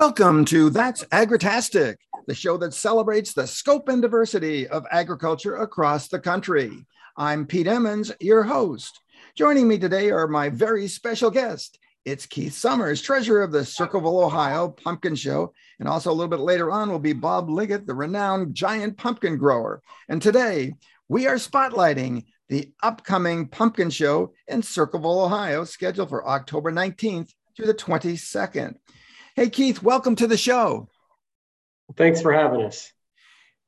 Welcome to That's Agritastic, the show that celebrates the scope and diversity of agriculture across the country. I'm Pete Emmons, your host. Joining me today are my very special guest. It's Keith Summers, treasurer of the Circleville, Ohio Pumpkin Show. And also a little bit later on will be Bob Liggett, the renowned giant pumpkin grower. And today we are spotlighting the upcoming pumpkin show in Circleville, Ohio, scheduled for October 19th through the 22nd. Hey, Keith, welcome to the show. Thanks for having us.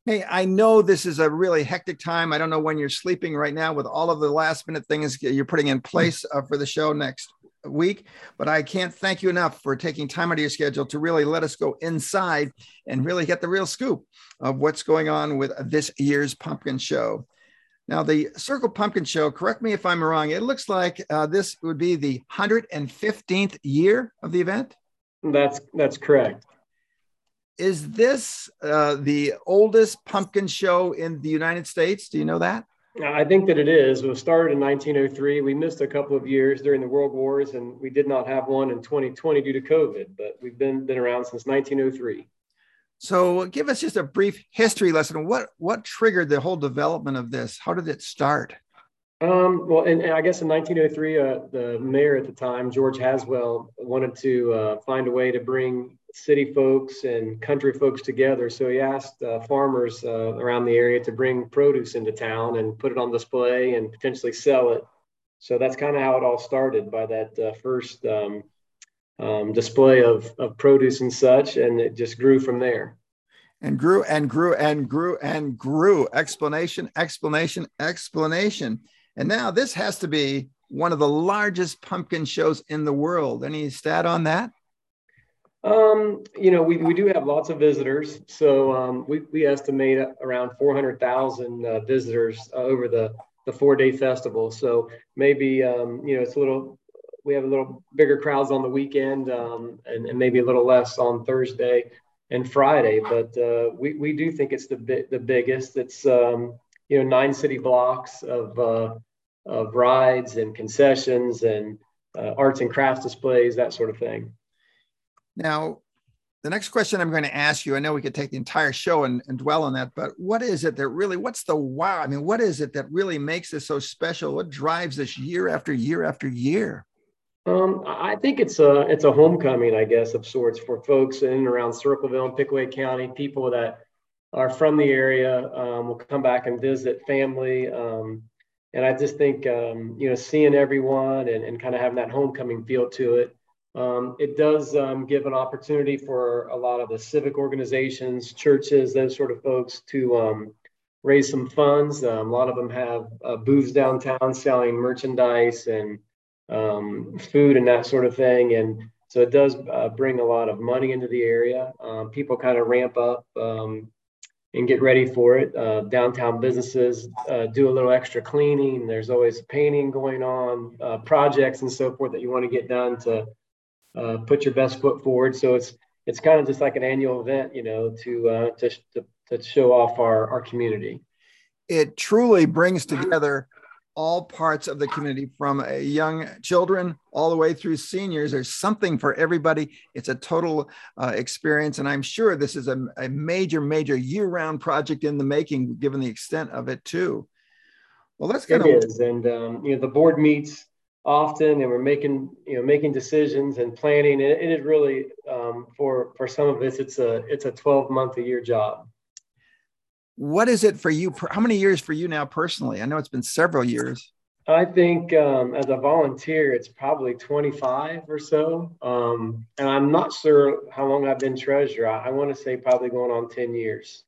Hey, I know this is a really hectic time. I don't know when you're sleeping right now with all of the last minute things you're putting in place uh, for the show next week, but I can't thank you enough for taking time out of your schedule to really let us go inside and really get the real scoop of what's going on with this year's pumpkin show. Now, the Circle Pumpkin Show, correct me if I'm wrong, it looks like uh, this would be the 115th year of the event. That's that's correct. Is this uh, the oldest pumpkin show in the United States? Do you know that? I think that it is. It was started in 1903. We missed a couple of years during the World Wars, and we did not have one in 2020 due to COVID. But we've been been around since 1903. So, give us just a brief history lesson. What what triggered the whole development of this? How did it start? Um, well, and, and, I guess in 1903, uh, the mayor at the time, George Haswell, wanted to uh, find a way to bring city folks and country folks together. So he asked uh, farmers uh, around the area to bring produce into town and put it on display and potentially sell it. So that's kind of how it all started by that uh, first um, um, display of, of produce and such. And it just grew from there and grew and grew and grew and grew. Explanation, explanation, explanation. And now this has to be one of the largest pumpkin shows in the world. Any stat on that? Um, you know, we, we do have lots of visitors. So um, we, we estimate around 400,000 uh, visitors uh, over the, the four day festival. So maybe, um, you know, it's a little, we have a little bigger crowds on the weekend um, and, and maybe a little less on Thursday and Friday. But uh, we, we do think it's the, bi- the biggest. It's, um, you know nine city blocks of uh, of rides and concessions and uh, arts and crafts displays, that sort of thing. Now, the next question I'm going to ask you, I know we could take the entire show and, and, dwell on that, but what is it that really, what's the wow? I mean, what is it that really makes this so special? What drives this year after year after year? Um, I think it's a it's a homecoming, I guess, of sorts for folks in and around Circleville and Pickaway County, people that are from the area um, will come back and visit family. Um, and I just think, um, you know, seeing everyone and, and kind of having that homecoming feel to it, um, it does um, give an opportunity for a lot of the civic organizations, churches, those sort of folks to um, raise some funds. a lot of them have uh, booths downtown selling merchandise and food and that sort of thing. And so it does uh, bring a lot of money into the area. People kind of ramp up and get ready for it. Uh, downtown businesses uh, do a little extra cleaning. There's always painting going on, uh, projects and so forth that you want to get done to uh, put your best foot forward. So it's it's kind of just like an annual event, you know, to uh, to, to to show off our our community. It truly brings together all parts of the community from young children all the way through seniors. There's something for everybody. It's a total uh, experience and i'm sure this is a, a major major year-round project in the making given the extent of it too. Well let's get it is and um, you know the board meets often and we're making you know making decisions and planning it, it is really um, for for some of this it's a it's a 12 month a year job what is it for you? How many years for you now personally? I know it's been several years. I think um, as a volunteer, it's probably 25 or so. Um, and I'm not sure how long I've been treasurer. I, I want to say probably going on 10 years.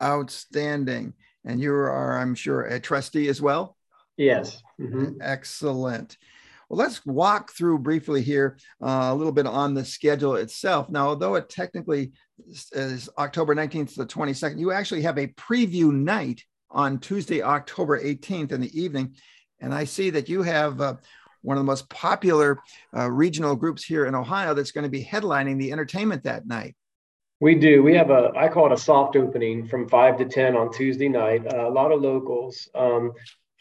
Outstanding. And you are, I'm sure, a trustee as well? Yes. Mm-hmm. Excellent. Well, let's walk through briefly here uh, a little bit on the schedule itself. Now, although it technically is October 19th to the 22nd, you actually have a preview night on Tuesday, October 18th in the evening. And I see that you have uh, one of the most popular uh, regional groups here in Ohio that's going to be headlining the entertainment that night. We do. We have a, I call it a soft opening from 5 to 10 on Tuesday night. Uh, a lot of locals. Um,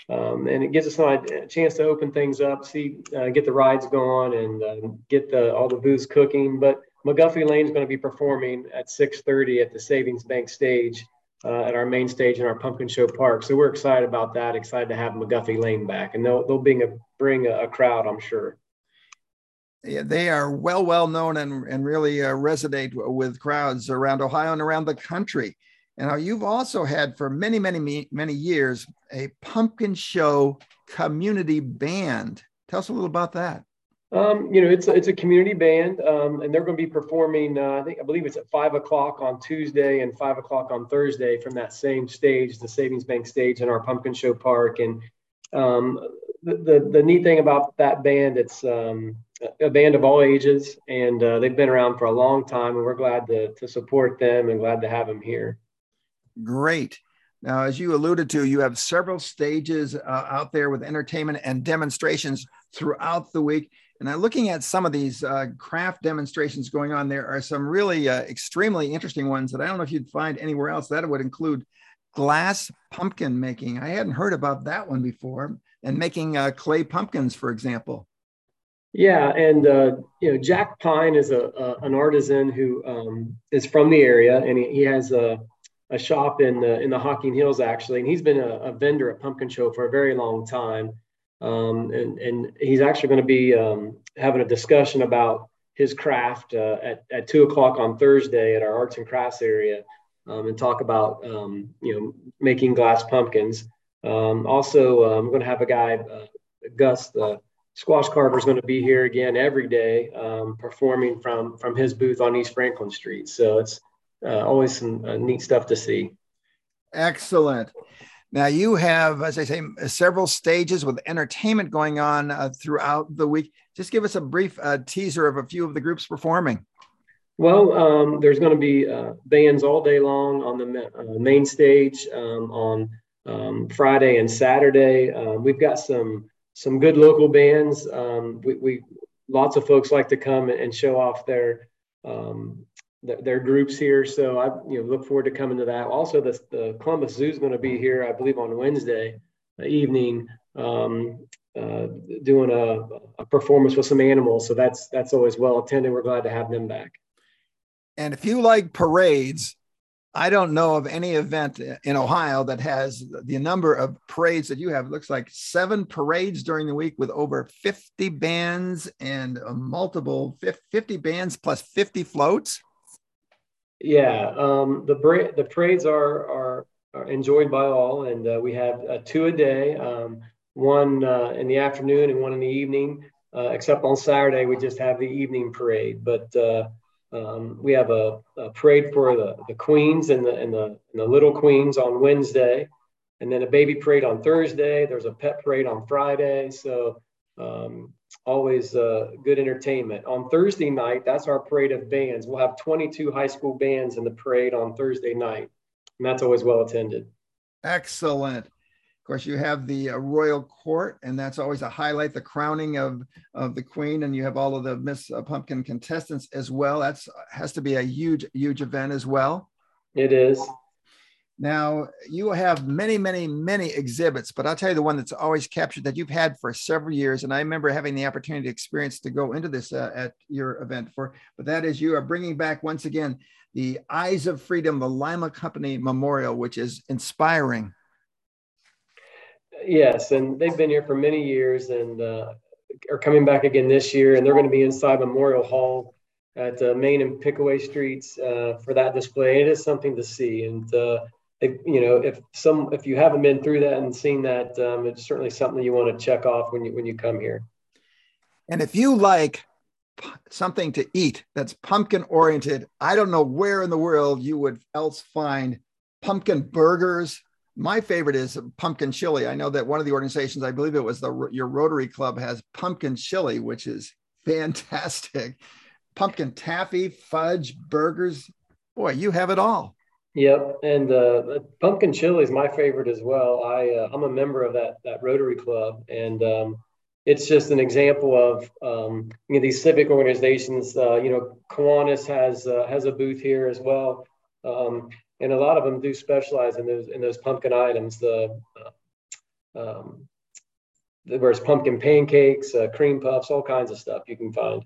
um, and it gives us a chance to open things up, see, uh, get the rides going, and uh, get the all the booths cooking. But McGuffey Lane is going to be performing at 6:30 at the Savings Bank stage uh, at our main stage in our Pumpkin Show Park. So we're excited about that. Excited to have McGuffey Lane back, and they'll they'll bring a bring a, a crowd, I'm sure. Yeah, they are well well known and and really uh, resonate with crowds around Ohio and around the country. And now you've also had for many many many years a pumpkin show community band. Tell us a little about that. Um, you know, it's a, it's a community band, um, and they're going to be performing. Uh, I think I believe it's at five o'clock on Tuesday and five o'clock on Thursday from that same stage, the Savings Bank stage in our Pumpkin Show Park. And um, the, the, the neat thing about that band, it's um, a band of all ages, and uh, they've been around for a long time, and we're glad to to support them and glad to have them here. Great. Now, as you alluded to, you have several stages uh, out there with entertainment and demonstrations throughout the week. And I'm looking at some of these uh, craft demonstrations going on. There are some really uh, extremely interesting ones that I don't know if you'd find anywhere else. That would include glass pumpkin making. I hadn't heard about that one before. And making uh, clay pumpkins, for example. Yeah, and uh, you know Jack Pine is a, a an artisan who um, is from the area, and he, he has a a shop in the in the Hocking Hills actually, and he's been a, a vendor at Pumpkin Show for a very long time. Um, and and he's actually going to be um, having a discussion about his craft uh, at at two o'clock on Thursday at our arts and crafts area, um, and talk about um, you know making glass pumpkins. Um, also, I'm going to have a guy, uh, Gus, the squash carver, is going to be here again every day, um, performing from from his booth on East Franklin Street. So it's uh, always some uh, neat stuff to see. Excellent. Now you have, as I say, several stages with entertainment going on uh, throughout the week. Just give us a brief uh, teaser of a few of the groups performing. Well, um, there's going to be uh, bands all day long on the uh, main stage um, on um, Friday and Saturday. we've got some some good local bands. Um, we, we, lots of folks like to come and show off their um, their groups here. So I you know look forward to coming to that. Also, the, the Columbus Zoo is going to be here, I believe, on Wednesday evening, um, uh, doing a, a, performance with some animals. So that's that's always well attended. We're glad to have them back. And if you like parades, I don't know of any event in Ohio that has the number of parades that you have. It looks like seven parades during the week with over 50 bands and multiple 50 bands plus 50 floats. Yeah, um, the bra- the parades are, are, are enjoyed by all, and uh, we have uh, two a day, um, one uh, in the afternoon and one in the evening. Uh, except on Saturday, we just have the evening parade. But uh, um, we have a, a, parade for the, the queens and the, and the and the little queens on Wednesday, and then a baby parade on Thursday. There's a pet parade on Friday. So um, always uh, good entertainment. On Thursday night, that's our parade of bands. We'll have 22 high school bands in the parade on Thursday night, and that's always well attended. Excellent. Of course, you have the uh, royal court, and that's always a highlight, the crowning of, of the queen, and you have all of the Miss uh, Pumpkin contestants as well. That's has to be a huge, huge event as well. It is. Now, you have many, many, many exhibits, but I'll tell you the one that's always captured that you've had for several years. And I remember having the opportunity to experience to go into this uh, at your event for, but that is you are bringing back once again the Eyes of Freedom, the Lima Company Memorial, which is inspiring. Yes, and they've been here for many years and uh, are coming back again this year. And they're going to be inside Memorial Hall at uh, Main and Pickaway Streets uh, for that display. It is something to see. And uh, if, you know, if some, if you haven't been through that and seen that, um, it's certainly something you want to check off when you when you come here. And if you like something to eat that's pumpkin oriented, I don't know where in the world you would else find pumpkin burgers. My favorite is pumpkin chili. I know that one of the organizations, I believe it was the your Rotary Club, has pumpkin chili, which is fantastic. Pumpkin taffy, fudge, burgers. Boy, you have it all. Yep, and uh, pumpkin chili is my favorite as well. I uh, I'm a member of that that Rotary Club, and um, it's just an example of um, you know these civic organizations. Uh, you know, Kiwanis has uh, has a booth here as well, um, and a lot of them do specialize in those in those pumpkin items. The um, there's pumpkin pancakes, uh, cream puffs, all kinds of stuff you can find.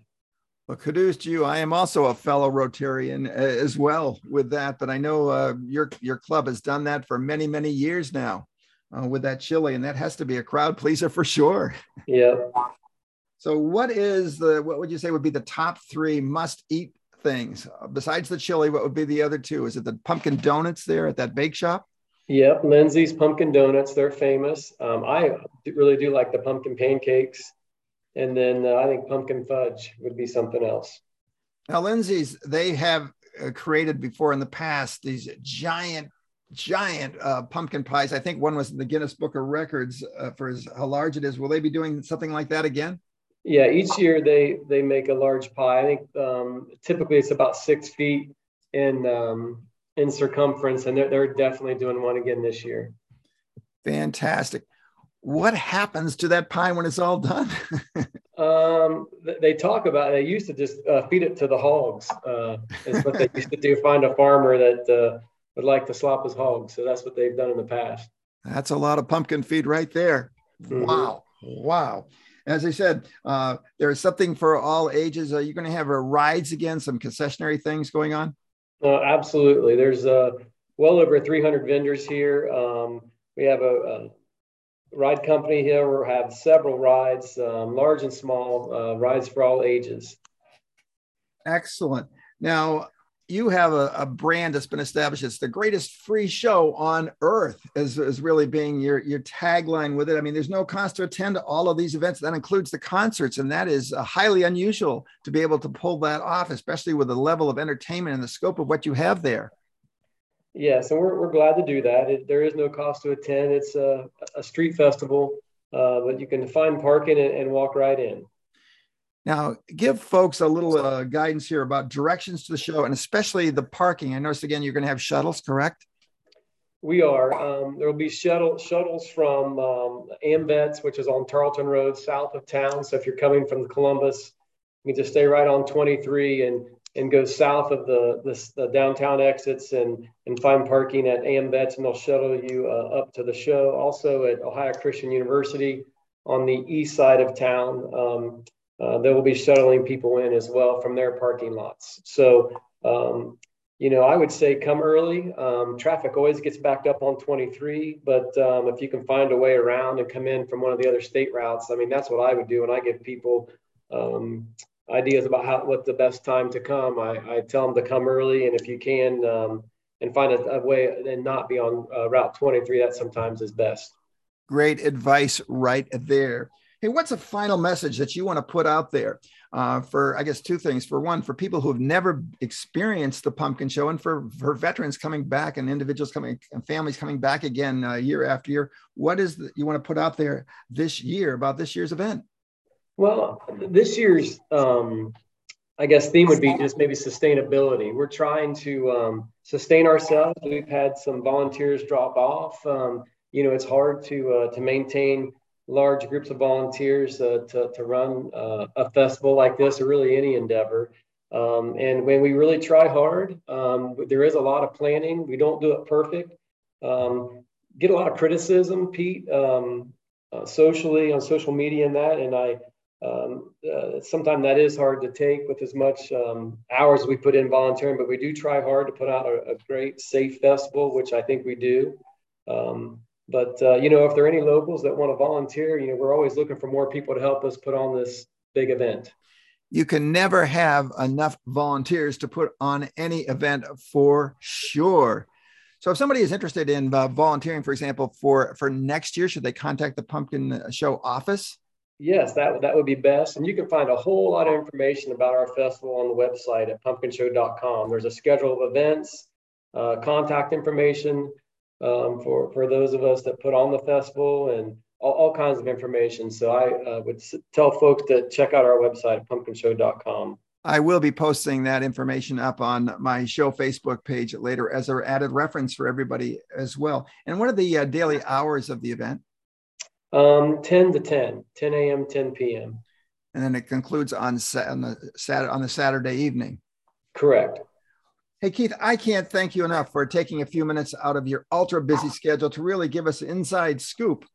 Well, kudos to you. I am also a fellow Rotarian uh, as well with that, but I know uh, your your club has done that for many many years now uh, with that chili, and that has to be a crowd pleaser for sure. Yeah. So, what is the what would you say would be the top three must eat things besides the chili? What would be the other two? Is it the pumpkin donuts there at that bake shop? Yep, Lindsay's pumpkin donuts. They're famous. Um, I really do like the pumpkin pancakes. And then uh, I think pumpkin fudge would be something else. Now, Lindsay's, they have uh, created before in the past these giant, giant uh, pumpkin pies. I think one was in the Guinness Book of Records uh, for his, how large it is. Will they be doing something like that again? Yeah, each year they they make a large pie. I think um, typically it's about six feet in um, in circumference, and they're, they're definitely doing one again this year. Fantastic what happens to that pie when it's all done? um, they talk about they used to just uh, feed it to the hogs. Uh, is what they used to do. Find a farmer that uh, would like to slop his hogs. So that's what they've done in the past. That's a lot of pumpkin feed right there. Mm-hmm. Wow, wow. As I said, uh, there's something for all ages. Are you going to have a rides again? Some concessionary things going on? Uh, absolutely. There's uh, well over 300 vendors here. Um, we have a, a ride company here. We have several rides, um, large and small, uh, rides for all ages. Excellent. Now, you have a, a, brand that's been established. It's the greatest free show on earth, as, as really being your, your tagline with it. I mean, there's no cost to attend all of these events. That includes the concerts, and that is uh, highly unusual to be able to pull that off, especially with the level of entertainment and the scope of what you have there. Yes, and we're, we're glad to do that. It, there is no cost to attend. It's a, a street festival, uh, but you can find parking and, and, walk right in. Now, give folks a little uh, guidance here about directions to the show and especially the parking. I noticed again you're going to have shuttles, correct? We are. Um, there will be shuttle shuttles from um, AMVETS, which is on Tarleton Road, south of town. So if you're coming from Columbus, you can just stay right on 23 and and go south of the, the, the, downtown exits and, and find parking at AMVETS and they'll shuttle you uh, up to the show. Also at Ohio Christian University on the east side of town, um, uh, they will be shuttling people in as well from their parking lots. So, um, you know, I would say come early. Um, traffic always gets backed up on 23, but um, if you can find a way around and come in from one of the other state routes, I mean, that's what I would do. And I give people um, ideas about how what the best time to come, I, I tell them to come early, and if you can, um, and find a, a, way and not be on uh, Route 23, that sometimes is best. Great advice right there. Hey, what's a final message that you want to put out there uh, for, I guess, two things. For one, for people who have never experienced the pumpkin show, and for, for veterans coming back and individuals coming and families coming back again uh, year after year, what is the, you want to put out there this year about this year's event? Well, this year's, um, I guess, theme would be just maybe sustainability. We're trying to um, sustain ourselves. We've had some volunteers drop off. Um, you know, it's hard to uh, to maintain large groups of volunteers uh, to, to run uh, a festival like this or really any endeavor. Um, and when we really try hard, um, there is a lot of planning. We don't do it perfect. Um, get a lot of criticism, Pete, uh, socially on social media and that. And I um, uh, sometimes that is hard to take with as much um, hours we put in volunteering, but we do try hard to put out a, a great, safe festival, which I think we do. Um, but uh, you know, if there are any locals that want to volunteer, you know, we're always looking for more people to help us put on this big event. You can never have enough volunteers to put on any event for sure. So, if somebody is interested in uh, volunteering, for example, for for next year, should they contact the Pumpkin Show office? Yes, that, that would be best. And you can find a whole lot of information about our festival on the website at pumpkinshow.com. There's a schedule of events, uh, contact information um, for, for those of us that put on the festival, and all, all kinds of information. So I uh, would tell folks to check out our website at pumpkinshow.com. I will be posting that information up on my show Facebook page later as an added reference for everybody as well. And what are the uh, daily hours of the event? Um, 10 to 10, 10 a.m., 10 p.m. And then it concludes on, on the Saturday, on the Saturday evening. Correct. Hey, Keith, I can't thank you enough for taking a few minutes out of your ultra busy schedule to really give us inside scoop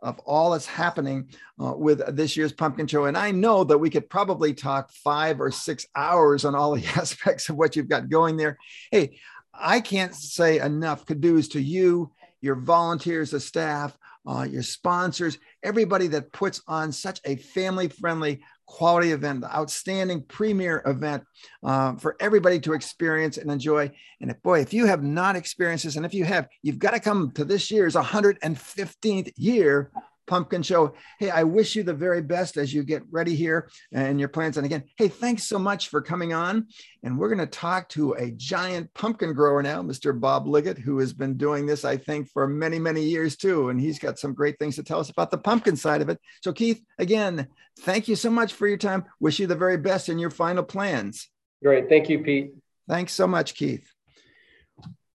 of all that's happening uh, with this year's pumpkin show. And I know that we could probably talk five or six hours on all the aspects of what you've got going there. Hey, I can't say enough kudos to you, your volunteers, the staff, uh, your sponsors, everybody that puts on such a family friendly quality event, the outstanding premier event uh, for everybody to experience and enjoy. And if, boy, if you have not experienced this, and if you have, you've got to come to this year's 115th year Pumpkin Show. Hey, I wish you the very best as you get ready here and your plans. And again, hey, thanks so much for coming on. And we're going to talk to a giant pumpkin grower now, Mr. Bob Liggett, who has been doing this, I think, for many, many years too. And he's got some great things to tell us about the pumpkin side of it. So, Keith, again, thank you so much for your time. Wish you the very best in your final plans. Great. Thank you, Pete. Thanks so much, Keith.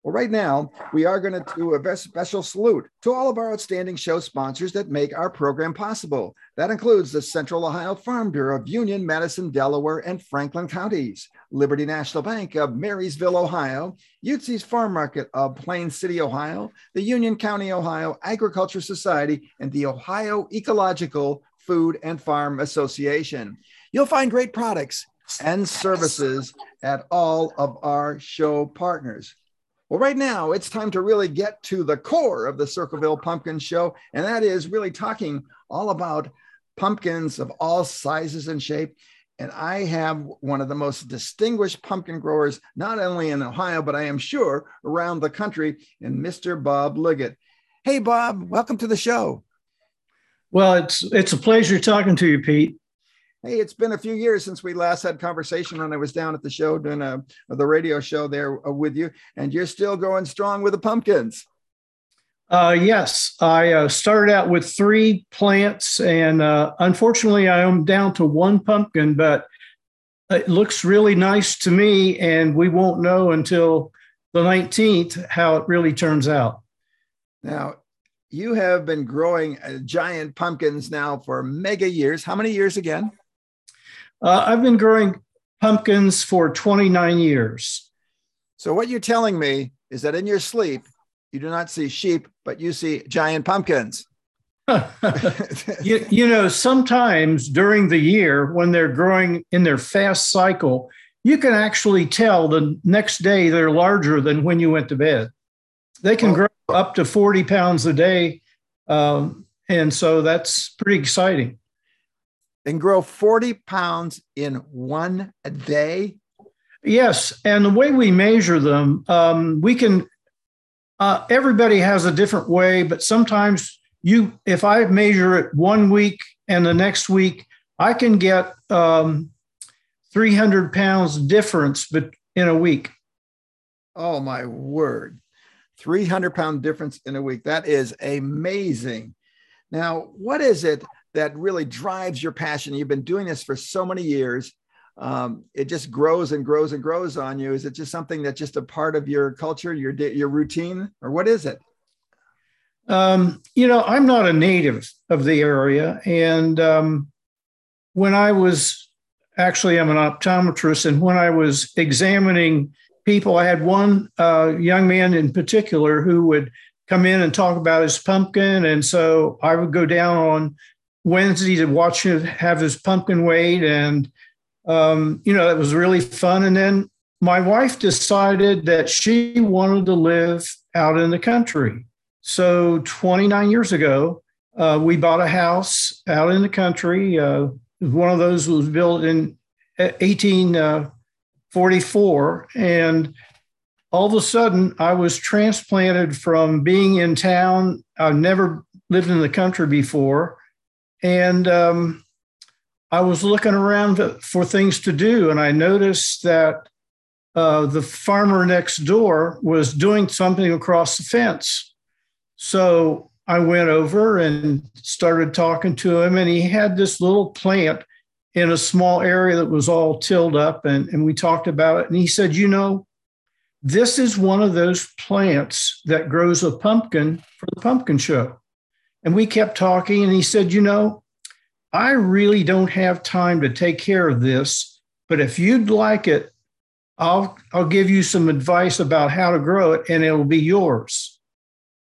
Well, right now, we are going to do a special salute to all of our outstanding show sponsors that make our program possible. That includes the Central Ohio Farm Bureau of Union, Madison, Delaware, and Franklin counties, Liberty National Bank of Marysville, Ohio, Utzi's Farm Market of Plain City, Ohio, the Union County, Ohio Agriculture Society, and the Ohio Ecological Food and Farm Association. You'll find great products and services at all of our show partners. Well, right now it's time to really get to the core of the Circleville Pumpkin Show, and that is really talking all about pumpkins of all sizes and shape. And I have one of the most distinguished pumpkin growers, not only in Ohio, but I am sure around the country, in Mr. Bob Liggett. Hey, Bob, welcome to the show. Well, it's it's a pleasure talking to you, Pete. Hey, it's been a few years since we last had conversation when I was down at the show doing a, the radio show there uh, with you, and you're still going strong with the pumpkins. Uh, yes, I uh, started out with three plants, and uh, unfortunately, I am down to one pumpkin, but it looks really nice to me, and we won't know until the 19th how it really turns out. Now, you have been growing uh, giant pumpkins now for mega years. How many years again? Uh, I've been growing pumpkins for 29 years. So, what you're telling me is that in your sleep, you do not see sheep, but you see giant pumpkins. you, you know, sometimes during the year when they're growing in their fast cycle, you can actually tell the next day they're larger than when you went to bed. They can grow up to 40 pounds a day. Um, and so that's pretty exciting and grow 40 pounds in one day? Yes. And the way we measure them, um, we can, uh, everybody has a different way, but sometimes you, if I measure it one week and the next week, I can get um, 300 pounds difference but in a week. Oh, my word. 300 pound difference in a week. That is amazing. Now, what is it that really drives your passion? You've been doing this for so many years. Um, it just grows and grows and grows on you. Is it just something that's just a part of your culture, your your routine, or what is it? Um, you know, I'm not a native of the area, and um, when I was actually, I'm an optometrist, and when I was examining people, I had one uh, young man in particular who would come in and talk about his pumpkin, and so I would go down on Wednesday to watch him have his pumpkin weighed, and um, you know it was really fun. And then my wife decided that she wanted to live out in the country. So 29 years ago, uh, we bought a house out in the country. Uh, one of those was built in 1844, and all of a sudden, I was transplanted from being in town. I've never lived in the country before and um, I was looking around for things to do, and I noticed that uh, the farmer next door was doing something across the fence. So I went over and started talking to him, and he had this little plant in a small area that was all tilled up, and, and we talked about it. And he said, You know, this is one of those plants that grows a pumpkin for the pumpkin show. And we kept talking, and he said, You know, I really don't have time to take care of this, but if you'd like it, I'll, I'll give you some advice about how to grow it, and it'll be yours.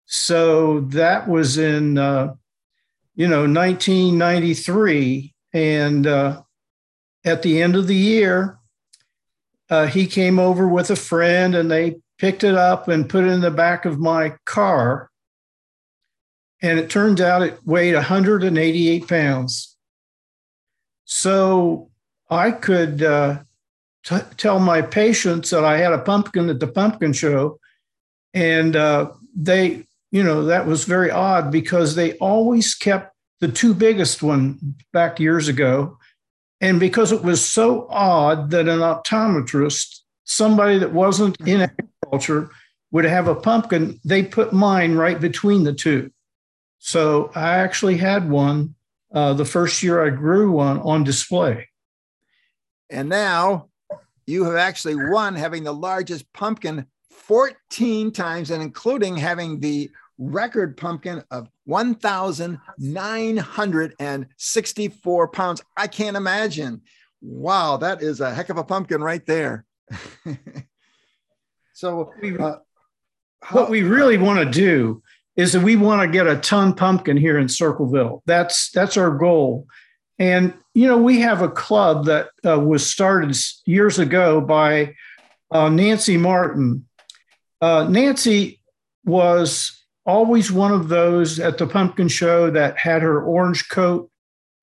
So that was in uh, you know, 1993. And uh, at the end of the year, uh, he came over with a friend and they picked it up and put it in the back of my car. And it turned out it weighed 188 pounds. So I could uh, t- tell my patients that I had a pumpkin at the pumpkin show. And uh, they, you know, that was very odd because they always kept the two biggest one back years ago. And because it was so odd that an optometrist, somebody that wasn't in agriculture, would have a pumpkin, they put mine right between the two. So I actually had one uh, the first year I grew one on display. And now you have actually won having the largest pumpkin 14 times and including having the record pumpkin of 1,964 pounds. I can't imagine. Wow, that is a heck of a pumpkin right there. so, uh, what we really want to do is that we want to get a ton pumpkin here in Circleville. That's that's our goal. And you know, we have a club that uh, was started years ago by uh, Nancy Martin. Uh, Nancy was always one of those at the pumpkin show that had her orange coat.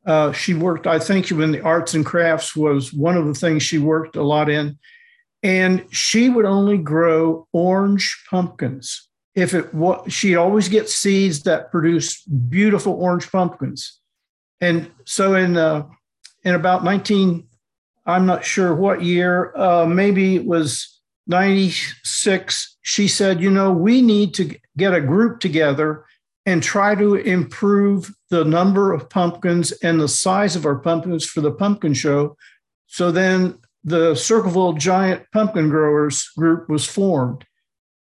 Uh, she worked, I think, in the arts and crafts was one of the things she worked a lot in, and she would only grow orange pumpkins. If it was, she'd always get seeds that produced beautiful orange pumpkins, and so in uh, in about 19, I'm not sure what year, uh, maybe it was 96, she said, you know, we need to get a group together and try to improve the number of pumpkins and the size of our pumpkins for the pumpkin show. So then the Circleville Giant Pumpkin Growers group was formed.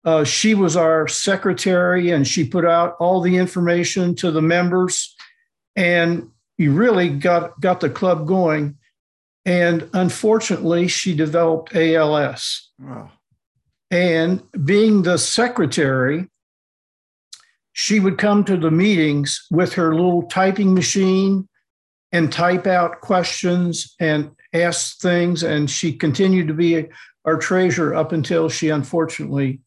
Uh, she was our secretary and she put out all the information to the members. And you really got got the club going. And unfortunately, she developed ALS. Wow. And being the secretary, she would come to the meetings with her little typing machine and type out questions and ask things. And she continued to be our treasurer up until she unfortunately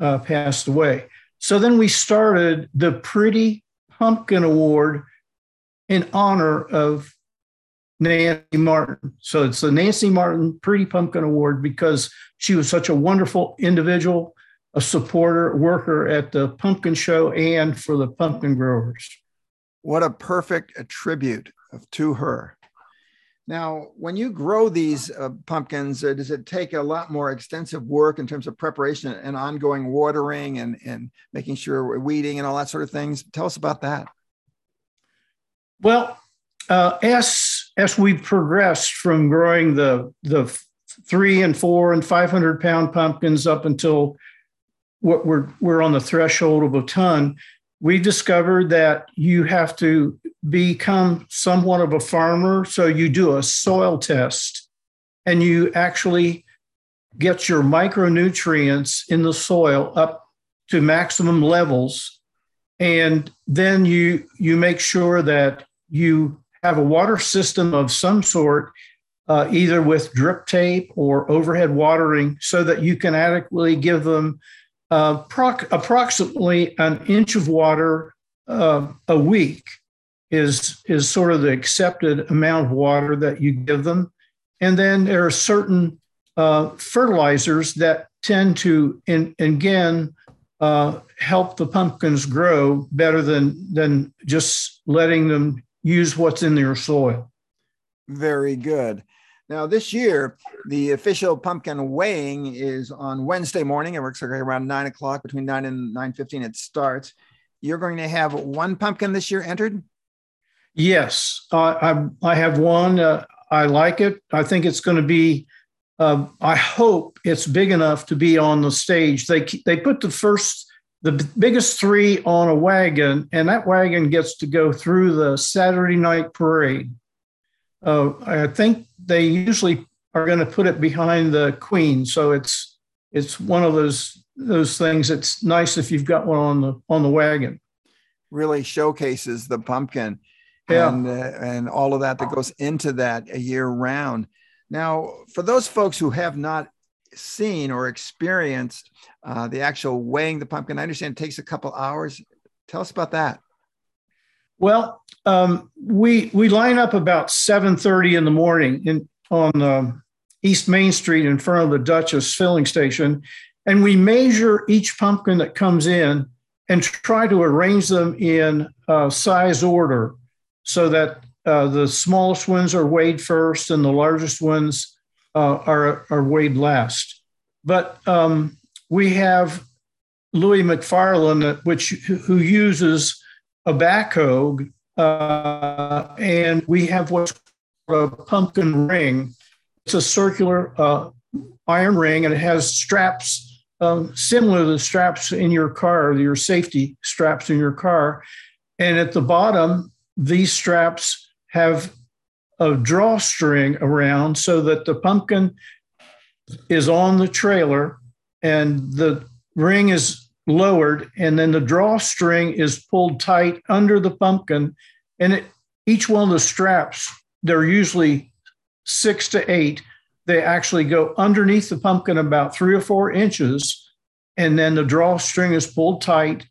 uh, passed away. So then we started the Pretty Pumpkin Award in honor of Nancy Martin. So it's the Nancy Martin Pretty Pumpkin Award because she was such a wonderful individual, a supporter, worker at the pumpkin show and for the pumpkin growers. What a perfect tribute to her. Now, when you grow these uh, pumpkins, uh, does it take a lot more extensive work in terms of preparation and ongoing watering and, and making sure weeding and all that sort of things? Tell us about that. Well, uh, as as we progressed from growing the the three and four and five hundred pound pumpkins up until what we're we're on the threshold of a ton, we discovered that you have to become somewhat of a farmer. So you do a soil test, and you actually get your micronutrients in the soil up to maximum levels and then you you make sure that you have a water system of some sort, uh, either with drip tape or overhead watering, so that you can adequately give them uh, proc- approximately an inch of water uh, a week is is sort of the accepted amount of water that you give them, and then there are certain uh, fertilizers that tend to, in, again, uh, help the pumpkins grow better than than just letting them use what's in their soil. Very good. Now, this year, the official pumpkin weighing is on Wednesday morning. It works around nine o'clock, between nine and nine fifteen. It starts. You're going to have one pumpkin this year entered. Yes, uh, I I have one. Uh, I like it. I think it's going to be. Uh, I hope it's big enough to be on the stage. They they put the first the biggest three on a wagon, and that wagon gets to go through the Saturday night parade. Uh, I think they usually are going to put it behind the queen, so it's it's one of those those things. It's nice if you've got one on the on the wagon. really showcases the pumpkin Yeah. and uh, and all of that that goes into that a year round. Now, for those folks who have not seen or experienced uh, the actual weighing the pumpkin, I understand it takes a couple hours. Tell us about that. Well, um, we we line up about seven thirty in the morning in on um, East Main Street in front of the Duchess filling station, and we measure each pumpkin that comes in and try to arrange them in uh, size order so that uh, the smallest ones are weighed first and the largest ones uh, are are weighed last. But um, we have Louis McFarland, which who uses a backhoe, uh, and we have what's a pumpkin ring. It's a circular uh, iron ring, and it has straps um, similar to the straps in your car, your safety straps in your car. And at the bottom, these straps have a drawstring around so that the pumpkin is on the trailer and the ring is lowered and then the drawstring is pulled tight under the pumpkin and it, each one of the straps they're usually six to eight they actually go underneath the pumpkin about three or four inches and then the drawstring is pulled tight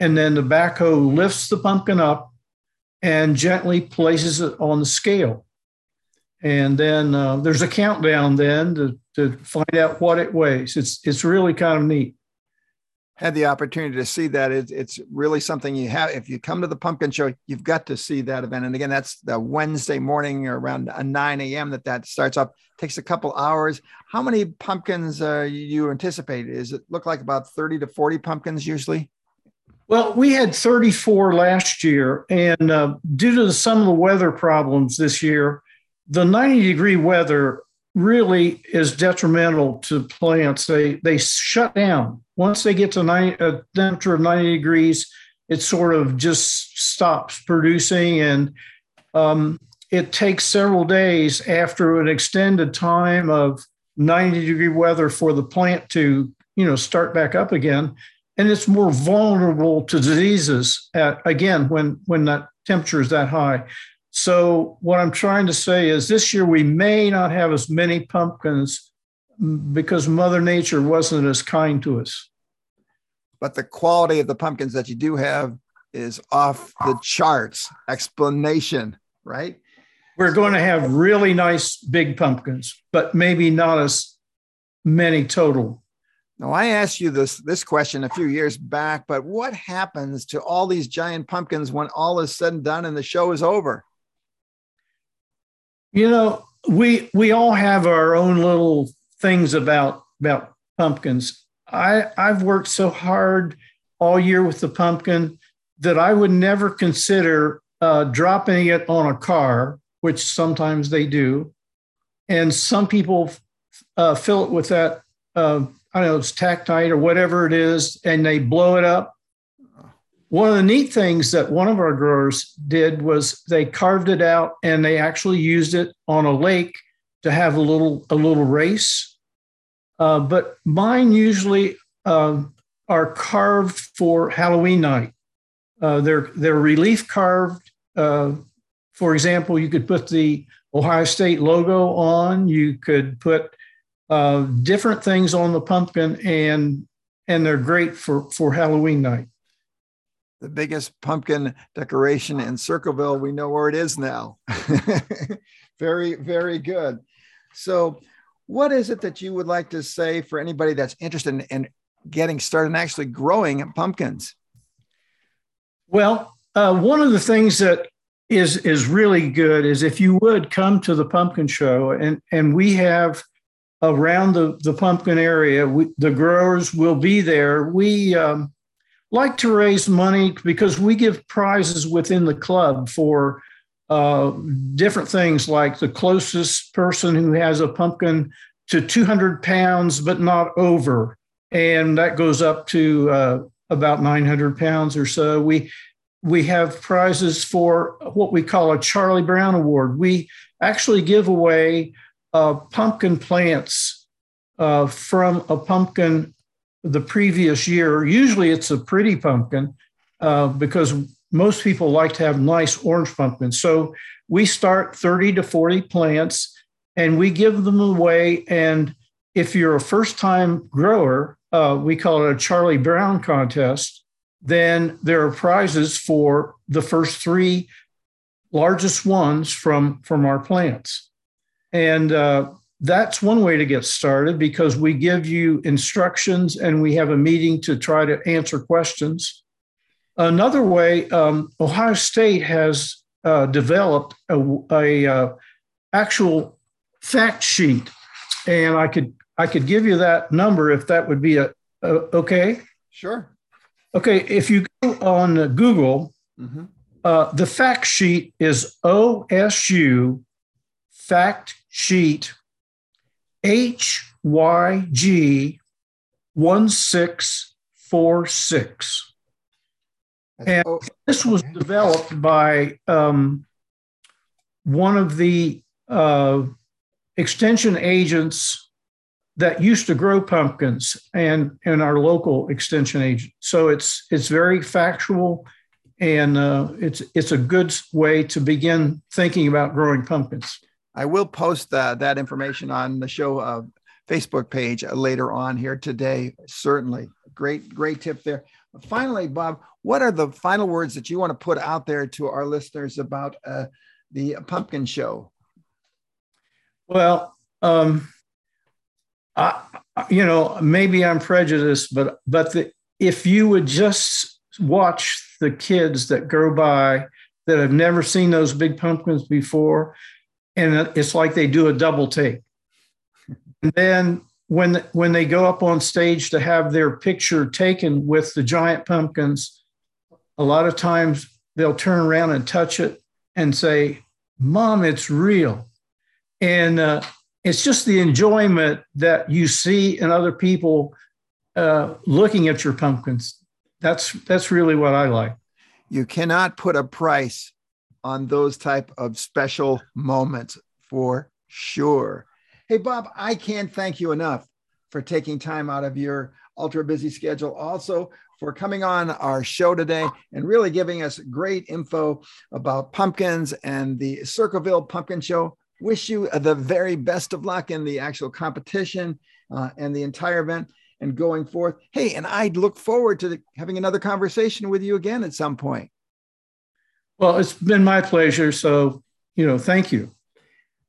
and then the backhoe lifts the pumpkin up and gently places it on the scale. And then uh, there's a countdown then to, to find out what it weighs. It's it's really kind of neat Had the opportunity to see that. It's, it's really something you have. If you come to the pumpkin show, you've got to see that event. And again, that's the Wednesday morning around 9 a.m. that that starts up. Takes a couple hours. How many pumpkins uh, you anticipate? Is it look like about 30 to 40 pumpkins usually? Well, we had 34 last year, and uh, due to some of the weather problems this year, the 90 degree weather really is detrimental to plants. They they shut down once they get to 90, a temperature of 90 degrees. It sort of just stops producing, and um, it takes several days after an extended time of 90 degree weather for the plant to you know start back up again and it's more vulnerable to diseases at, again when when that temperature is that high so what i'm trying to say is this year we may not have as many pumpkins because mother nature wasn't as kind to us But the quality of the pumpkins that you do have is off the charts. Explanation, right? we're going to have really nice big pumpkins but maybe not as many total Now, I asked you this this question a few years back, but what happens to all these giant pumpkins when all is said and done and the show is over? You know, we we all have our own little things about about pumpkins. I I've worked so hard all year with the pumpkin that I would never consider uh, dropping it on a car, which sometimes they do, and some people uh, fill it with that. Uh, I don't know, it's tactite or whatever it is, and they blow it up. One of the neat things that one of our growers did was they carved it out and they actually used it on a lake to have a little a little race. Uh, but mine usually uh, are carved for Halloween night. Uh, they're they're relief carved. Uh, for example, you could put the Ohio State logo on. You could put uh, different things on the pumpkin, and and they're great for for Halloween night. The biggest pumpkin decoration in Circleville. We know where it is now. very, very good. So, what is it that you would like to say for anybody that's interested in, in getting started and actually growing pumpkins? Well, uh, one of the things that is is really good is if you would come to the pumpkin show, and and we have around the the pumpkin area, we, the growers will be there. We um, like to raise money because we give prizes within the club for uh, different things, like the closest person who has a pumpkin to 200 pounds, but not over, and that goes up to uh, about 900 pounds or so. We we have prizes for what we call a Charlie Brown Award. We actually give away uh, pumpkin plants uh, from a pumpkin the previous year. Usually it's a pretty pumpkin uh, because most people like to have nice orange pumpkins. So we start 30 to 40 plants and we give them away. And if you're a first time grower, uh, we call it a Charlie Brown contest. Then there are prizes for the first three largest ones from, from our plants. And uh, that's one way to get started because we give you instructions and we have a meeting to try to answer questions. Another way, um, Ohio State has uh, developed a, a uh, actual fact sheet, and I could I could give you that number if that would be a, a okay. Sure. Okay, if you go on Google, mm-hmm. uh, the fact sheet is OSU fact sheet HYG 1646. And this was developed by um, one of the uh, extension agents that used to grow pumpkins and, and our local extension agent. So it's it's very factual and uh, it's it's a good way to begin thinking about growing pumpkins. I will post uh, that information on the show uh, Facebook page later on here today. Certainly, great great tip there. Finally, Bob, what are the final words that you want to put out there to our listeners about uh, the pumpkin show? Well, um, I, you know, maybe I'm prejudiced, but but the, if you would just watch the kids that go by that have never seen those big pumpkins before, and it's like they do a double take. And then when when they go up on stage to have their picture taken with the giant pumpkins, a lot of times they'll turn around and touch it and say, "Mom, it's real," and uh, it's just the enjoyment that you see in other people uh, looking at your pumpkins. That's that's really what I like. You cannot put a price on those type of special moments for sure. Hey, Bob, I can't thank you enough for taking time out of your ultra busy schedule. Also, for coming on our show today and really giving us great info about pumpkins and the Circleville Pumpkin Show. Wish you the very best of luck in the actual competition uh, and the entire event and going forth. Hey, and I'd look forward to having another conversation with you again at some point. Well, it's been my pleasure. So, you know, thank you.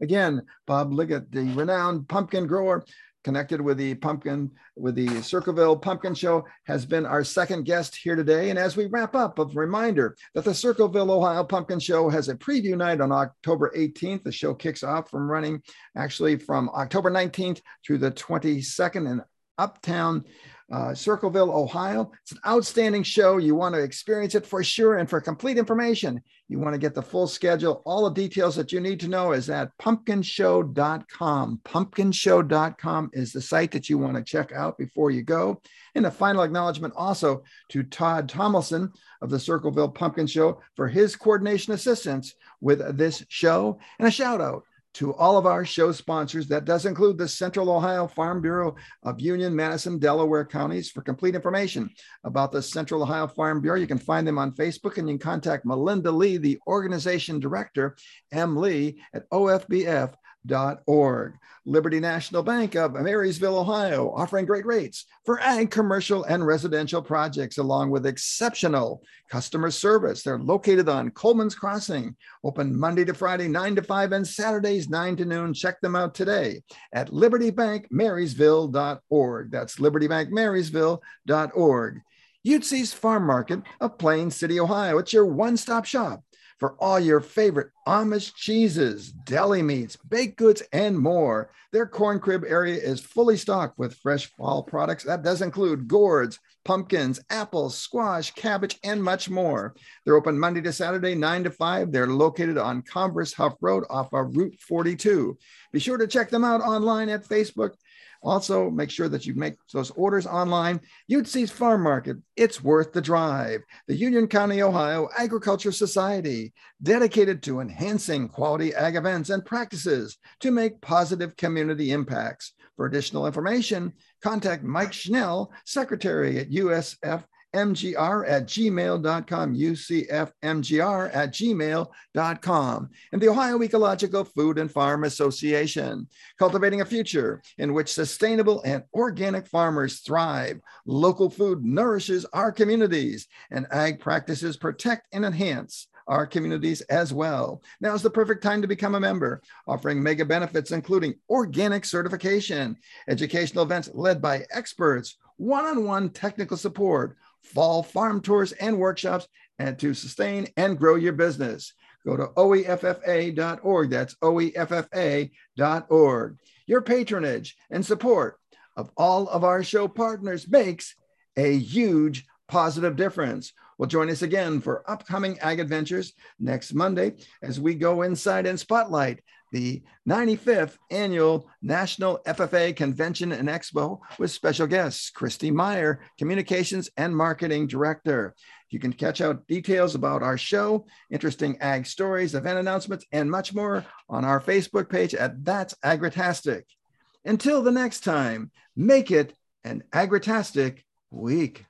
Again, Bob Liggett, the renowned pumpkin grower, connected with the pumpkin with the Circleville Pumpkin Show, has been our second guest here today. And as we wrap up, a reminder that the Circleville, Ohio Pumpkin Show has a preview night on October 18th. The show kicks off from running actually from October 19th through the 22nd in Uptown uh, Circleville, Ohio. It's an outstanding show. You want to experience it for sure. And for complete information, you want to get the full schedule. All the details that you need to know is at pumpkinshow.com. Pumpkinshow.com is the site that you want to check out before you go. And a final acknowledgement also to Todd Tomlinson of the Circleville Pumpkin Show for his coordination assistance with this show. And a shout out to all of our show sponsors. That does include the Central Ohio Farm Bureau of Union, Madison, Delaware counties. For complete information about the Central Ohio Farm Bureau, you can find them on Facebook and you can contact Melinda Lee, the organization director, M. Lee at OFBF org. Liberty National Bank of Marysville, Ohio, offering great rates for ag, commercial, and residential projects, along with exceptional customer service. They're located on Coleman's Crossing, open Monday to Friday, 9 to 5, and Saturdays, 9 to noon. Check them out today at libertybankmarysville.org. That's libertybankmarysville.org. Yutzy's Farm Market of Plain City, Ohio. It's your one stop shop for all your favorite Amish cheeses, deli meats, baked goods, and more. Their corn crib area is fully stocked with fresh fall products. That does include gourds, pumpkins, apples, squash, cabbage, and much more. They're open Monday to Saturday, 9 to 5. They're located on Converse Huff Road off of Route 42. Be sure to check them out online at Facebook also, make sure that you make those orders online. Yutzy's Farm Market, it's worth the drive. The Union County, Ohio Agriculture Society, dedicated to enhancing quality ag events and practices to make positive community impacts. For additional information, contact Mike Schnell, Secretary at USF ucfmgr at gmail.com, ucfmgr at gmail.com, and the Ohio Ecological Food and Farm Association, cultivating a future in which sustainable and organic farmers thrive. Local food nourishes our communities, and ag practices protect and enhance our communities as well. Now is the perfect time to become a member, offering mega benefits, including organic certification, educational events led by experts, one on one technical support, fall farm tours and workshops, and to sustain and grow your business. Go to oeffa.org. That's oeffa.org. Your patronage and support of all of our show partners makes a huge positive difference. Well, join us again for upcoming Ag Adventures next Monday as we go inside and spotlight the 95th annual National FFA Convention and Expo with special guests, Christy Meyer, Communications and Marketing Director. You can catch out details about our show, interesting ag stories, event announcements, and much more on our Facebook page at That's Agritastic. Until the next time, make it an agritastic week.